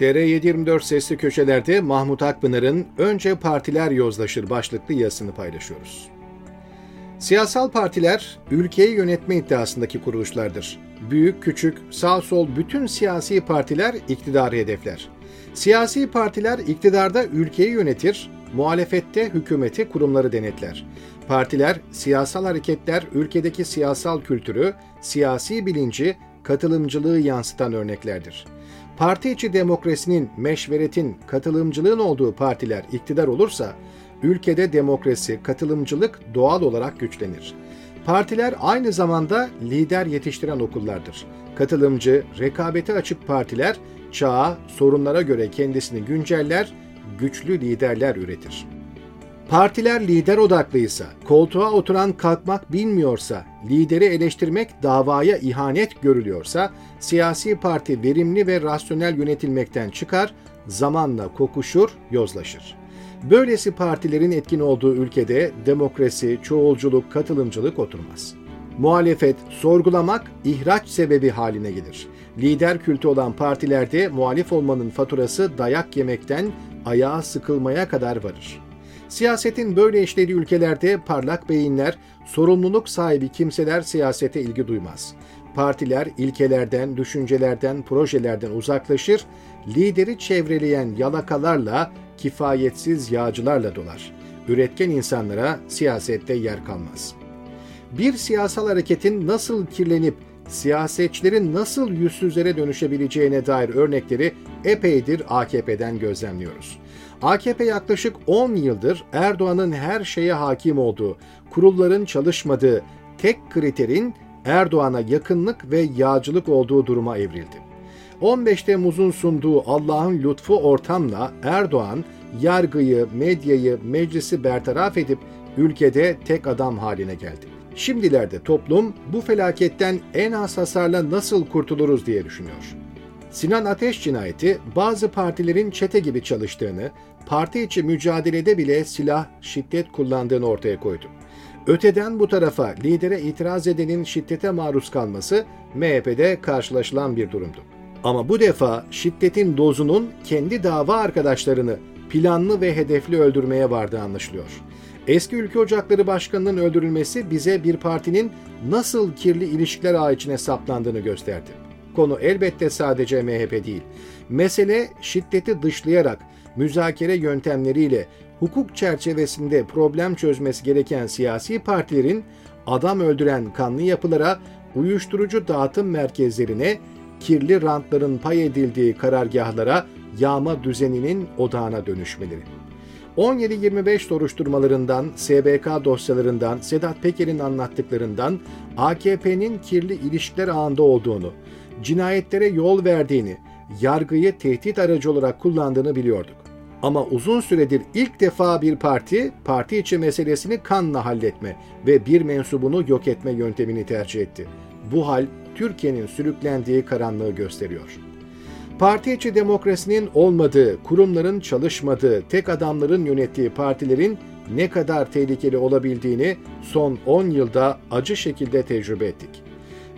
TR724 Sesli Köşeler'de Mahmut Akpınar'ın Önce Partiler Yozlaşır başlıklı yazısını paylaşıyoruz. Siyasal partiler, ülkeyi yönetme iddiasındaki kuruluşlardır. Büyük, küçük, sağ sol bütün siyasi partiler iktidarı hedefler. Siyasi partiler iktidarda ülkeyi yönetir, muhalefette hükümeti, kurumları denetler. Partiler, siyasal hareketler ülkedeki siyasal kültürü, siyasi bilinci, katılımcılığı yansıtan örneklerdir. Parti içi demokrasinin, meşveretin, katılımcılığın olduğu partiler iktidar olursa, ülkede demokrasi, katılımcılık doğal olarak güçlenir. Partiler aynı zamanda lider yetiştiren okullardır. Katılımcı, rekabete açık partiler çağa, sorunlara göre kendisini günceller, güçlü liderler üretir. Partiler lider odaklıysa, koltuğa oturan kalkmak bilmiyorsa, lideri eleştirmek davaya ihanet görülüyorsa, siyasi parti verimli ve rasyonel yönetilmekten çıkar, zamanla kokuşur, yozlaşır. Böylesi partilerin etkin olduğu ülkede demokrasi, çoğulculuk, katılımcılık oturmaz. Muhalefet, sorgulamak ihraç sebebi haline gelir. Lider kültü olan partilerde muhalif olmanın faturası dayak yemekten ayağa sıkılmaya kadar varır. Siyasetin böyle işlediği ülkelerde parlak beyinler, sorumluluk sahibi kimseler siyasete ilgi duymaz. Partiler ilkelerden, düşüncelerden, projelerden uzaklaşır, lideri çevreleyen yalakalarla, kifayetsiz yağcılarla dolar. Üretken insanlara siyasette yer kalmaz. Bir siyasal hareketin nasıl kirlenip siyasetçilerin nasıl yüzsüzlere dönüşebileceğine dair örnekleri epeydir AKP'den gözlemliyoruz. AKP yaklaşık 10 yıldır Erdoğan'ın her şeye hakim olduğu, kurulların çalışmadığı, tek kriterin Erdoğan'a yakınlık ve yağcılık olduğu duruma evrildi. 15 Temmuz'un sunduğu Allah'ın lütfu ortamla Erdoğan, yargıyı, medyayı, meclisi bertaraf edip ülkede tek adam haline geldi. Şimdilerde toplum bu felaketten en az hasarla nasıl kurtuluruz diye düşünüyor. Sinan Ateş cinayeti bazı partilerin çete gibi çalıştığını, parti içi mücadelede bile silah, şiddet kullandığını ortaya koydu. Öteden bu tarafa lidere itiraz edenin şiddete maruz kalması MHP'de karşılaşılan bir durumdu. Ama bu defa şiddetin dozunun kendi dava arkadaşlarını planlı ve hedefli öldürmeye vardığı anlaşılıyor. Eski Ülke Ocakları Başkanı'nın öldürülmesi bize bir partinin nasıl kirli ilişkiler ağı içine saplandığını gösterdi. Konu elbette sadece MHP değil. Mesele şiddeti dışlayarak, müzakere yöntemleriyle, hukuk çerçevesinde problem çözmesi gereken siyasi partilerin adam öldüren kanlı yapılara, uyuşturucu dağıtım merkezlerine, kirli rantların pay edildiği karargahlara, yağma düzeninin odağına dönüşmeleri. 17-25 soruşturmalarından, SBK dosyalarından, Sedat Peker'in anlattıklarından AKP'nin kirli ilişkiler ağında olduğunu, cinayetlere yol verdiğini, yargıyı tehdit aracı olarak kullandığını biliyorduk. Ama uzun süredir ilk defa bir parti, parti içi meselesini kanla halletme ve bir mensubunu yok etme yöntemini tercih etti. Bu hal Türkiye'nin sürüklendiği karanlığı gösteriyor. Parti içi demokrasinin olmadığı, kurumların çalışmadığı, tek adamların yönettiği partilerin ne kadar tehlikeli olabildiğini son 10 yılda acı şekilde tecrübe ettik.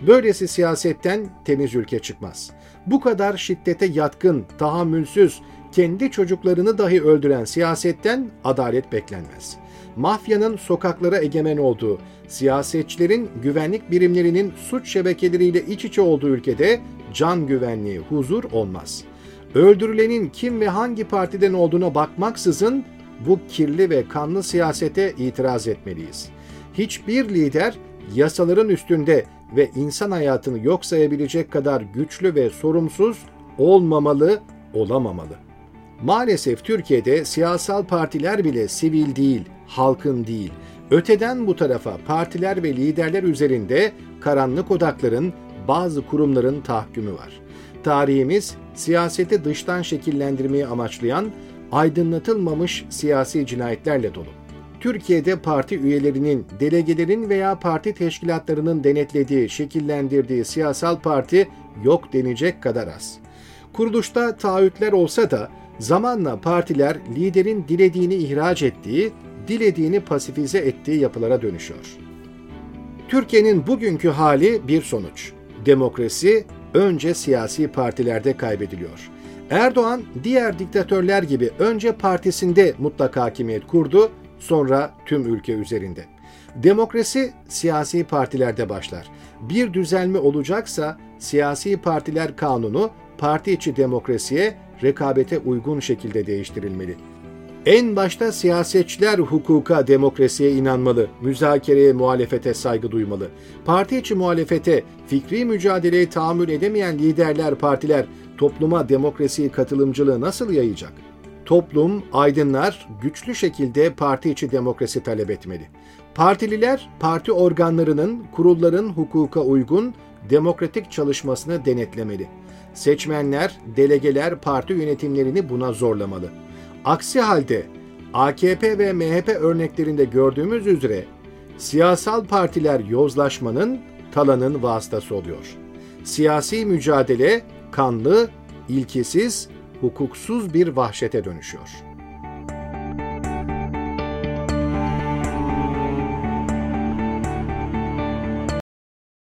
Böylesi siyasetten temiz ülke çıkmaz. Bu kadar şiddete yatkın, tahammülsüz, kendi çocuklarını dahi öldüren siyasetten adalet beklenmez. Mafyanın sokaklara egemen olduğu, siyasetçilerin güvenlik birimlerinin suç şebekeleriyle iç içe olduğu ülkede can güvenliği, huzur olmaz. Öldürülenin kim ve hangi partiden olduğuna bakmaksızın bu kirli ve kanlı siyasete itiraz etmeliyiz. Hiçbir lider yasaların üstünde ve insan hayatını yok sayabilecek kadar güçlü ve sorumsuz olmamalı, olamamalı. Maalesef Türkiye'de siyasal partiler bile sivil değil, halkın değil. Öteden bu tarafa partiler ve liderler üzerinde karanlık odakların, bazı kurumların tahkümü var. Tarihimiz siyaseti dıştan şekillendirmeyi amaçlayan aydınlatılmamış siyasi cinayetlerle dolu. Türkiye'de parti üyelerinin, delegelerin veya parti teşkilatlarının denetlediği, şekillendirdiği siyasal parti yok denecek kadar az. Kuruluşta taahhütler olsa da zamanla partiler liderin dilediğini ihraç ettiği, dilediğini pasifize ettiği yapılara dönüşüyor. Türkiye'nin bugünkü hali bir sonuç. Demokrasi önce siyasi partilerde kaybediliyor. Erdoğan diğer diktatörler gibi önce partisinde mutlak hakimiyet kurdu, sonra tüm ülke üzerinde. Demokrasi siyasi partilerde başlar. Bir düzelme olacaksa siyasi partiler kanunu parti içi demokrasiye, rekabete uygun şekilde değiştirilmeli. En başta siyasetçiler hukuka, demokrasiye inanmalı, müzakereye, muhalefete saygı duymalı. Parti içi muhalefete, fikri mücadeleye tahammül edemeyen liderler, partiler topluma demokrasiyi, katılımcılığı nasıl yayacak? Toplum, aydınlar güçlü şekilde parti içi demokrasi talep etmeli. Partililer, parti organlarının, kurulların hukuka uygun, demokratik çalışmasını denetlemeli. Seçmenler, delegeler parti yönetimlerini buna zorlamalı. Aksi halde AKP ve MHP örneklerinde gördüğümüz üzere siyasal partiler yozlaşmanın, talanın vasıtası oluyor. Siyasi mücadele kanlı, ilkesiz, hukuksuz bir vahşete dönüşüyor.